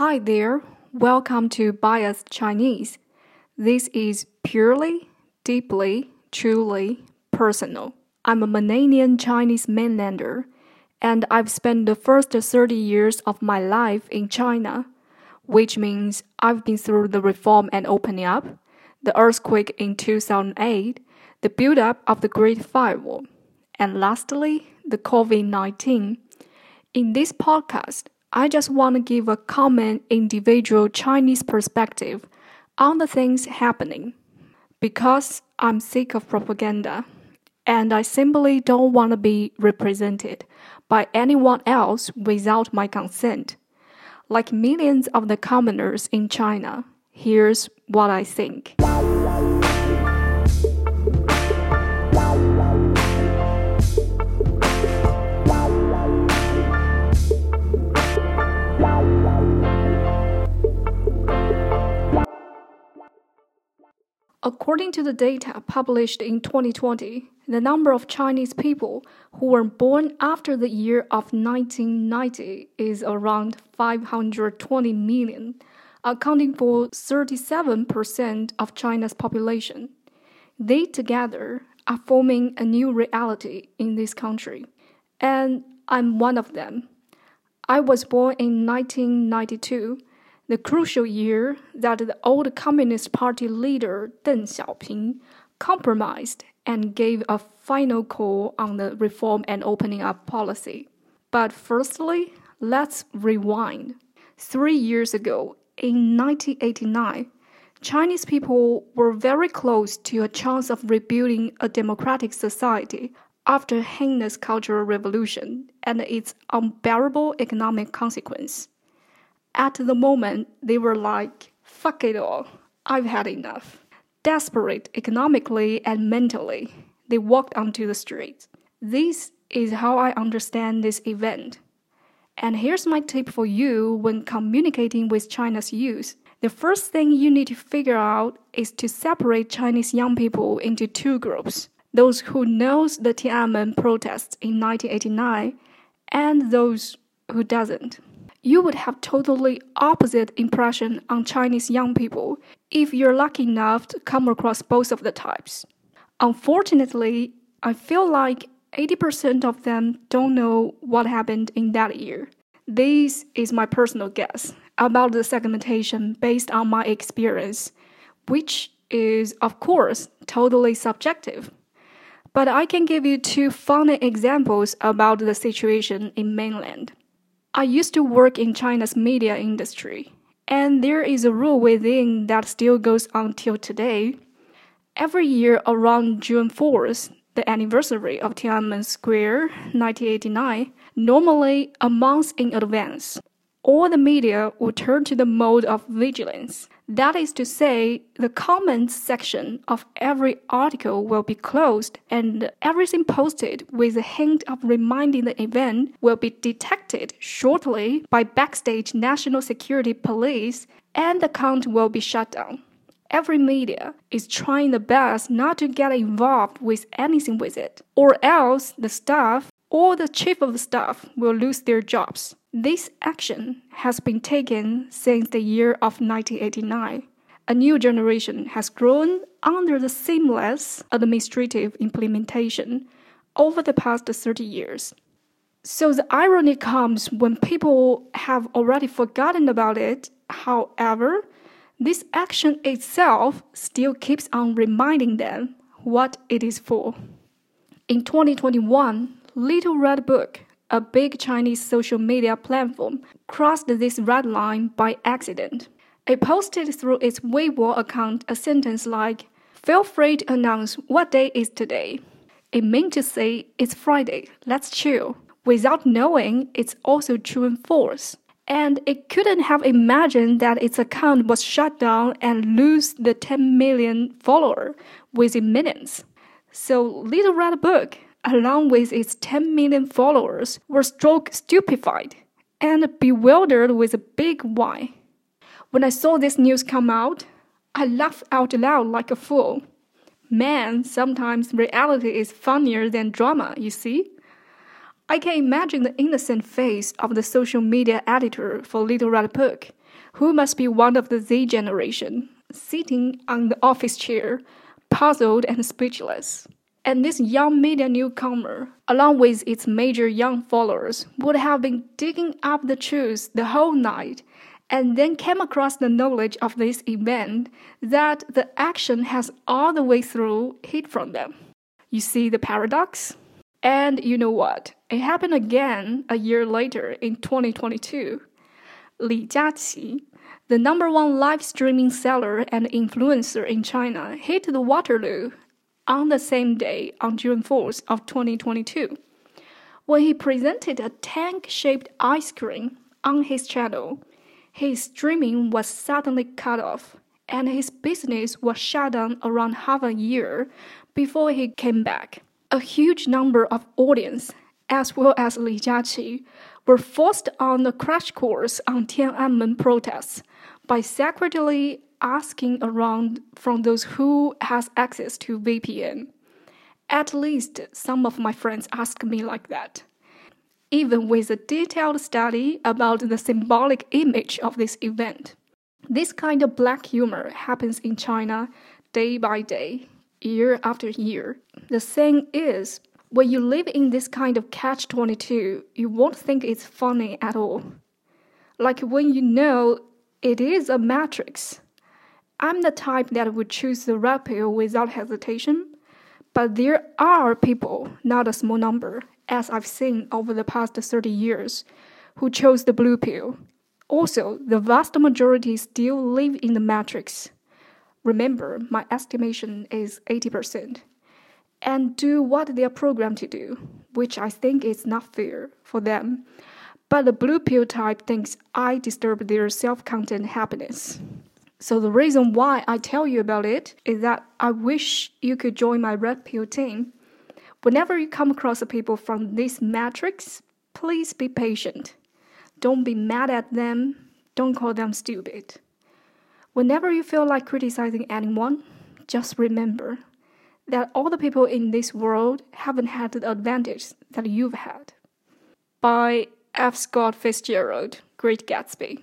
Hi there, welcome to Biased Chinese. This is purely, deeply, truly personal. I'm a Mananian Chinese mainlander, and I've spent the first 30 years of my life in China, which means I've been through the reform and opening up, the earthquake in 2008, the build up of the Great Firewall, and lastly, the COVID 19. In this podcast, I just want to give a common individual Chinese perspective on the things happening. Because I'm sick of propaganda and I simply don't want to be represented by anyone else without my consent. Like millions of the commoners in China, here's what I think. According to the data published in 2020, the number of Chinese people who were born after the year of 1990 is around 520 million, accounting for 37% of China's population. They together are forming a new reality in this country, and I'm one of them. I was born in 1992 the crucial year that the old Communist Party leader Deng Xiaoping compromised and gave a final call on the reform and opening up policy. But firstly, let's rewind. Three years ago, in 1989, Chinese people were very close to a chance of rebuilding a democratic society after heinous cultural revolution and its unbearable economic consequence. At the moment, they were like, fuck it all, I've had enough. Desperate economically and mentally, they walked onto the streets. This is how I understand this event. And here's my tip for you when communicating with China's youth. The first thing you need to figure out is to separate Chinese young people into two groups. Those who knows the Tiananmen protests in 1989 and those who doesn't you would have totally opposite impression on Chinese young people if you're lucky enough to come across both of the types. Unfortunately, I feel like 80% of them don't know what happened in that year. This is my personal guess about the segmentation based on my experience, which is, of course, totally subjective. But I can give you two funny examples about the situation in mainland. I used to work in China's media industry, and there is a rule within that still goes on till today. Every year around June 4th, the anniversary of Tiananmen Square 1989, normally a month in advance, all the media would turn to the mode of vigilance. That is to say, the comments section of every article will be closed and everything posted with a hint of reminding the event will be detected shortly by backstage national security police and the account will be shut down. Every media is trying the best not to get involved with anything with it, or else the staff or the chief of staff will lose their jobs. This action has been taken since the year of 1989. A new generation has grown under the seamless administrative implementation over the past 30 years. So the irony comes when people have already forgotten about it. However, this action itself still keeps on reminding them what it is for. In 2021, Little Red Book a big Chinese social media platform, crossed this red line by accident. It posted through its Weibo account a sentence like, Feel free to announce what day is today. It meant to say it's Friday, let's chill, without knowing it's also true and false. And it couldn't have imagined that its account was shut down and lose the 10 million follower within minutes. So Little Red Book along with its 10 million followers, were struck stupefied and bewildered with a big why. When I saw this news come out, I laughed out loud like a fool. Man, sometimes reality is funnier than drama, you see? I can imagine the innocent face of the social media editor for Little Red Book who must be one of the Z generation, sitting on the office chair, puzzled and speechless. And this young media newcomer, along with its major young followers, would have been digging up the truth the whole night and then came across the knowledge of this event that the action has all the way through hid from them. You see the paradox? And you know what? It happened again a year later in 2022. Li Jiaqi, the number one live streaming seller and influencer in China, hit the Waterloo on the same day on June 4th of 2022 when he presented a tank-shaped ice cream on his channel his streaming was suddenly cut off, and his business was shut down around half a year before he came back. A huge number of audience, as well as Li Jiaqi, were forced on a crash course on Tiananmen protests by secretly asking around from those who has access to VPN. At least some of my friends ask me like that even with a detailed study about the symbolic image of this event. This kind of black humor happens in China day by day, year after year. The thing is, when you live in this kind of catch 22, you won't think it's funny at all. Like when you know it is a matrix. I'm the type that would choose the red pill without hesitation, but there are people, not a small number, as I've seen over the past 30 years, who chose the blue pill. Also, the vast majority still live in the matrix. Remember, my estimation is 80%. And do what they are programmed to do, which I think is not fair for them. But the blue pill type thinks I disturb their self content happiness. So, the reason why I tell you about it is that I wish you could join my red pill team Whenever you come across people from this matrix, please be patient. Don't be mad at them. Don't call them stupid. Whenever you feel like criticizing anyone, just remember that all the people in this world haven't had the advantage that you've had. By F. Scott Fitzgerald, Great Gatsby.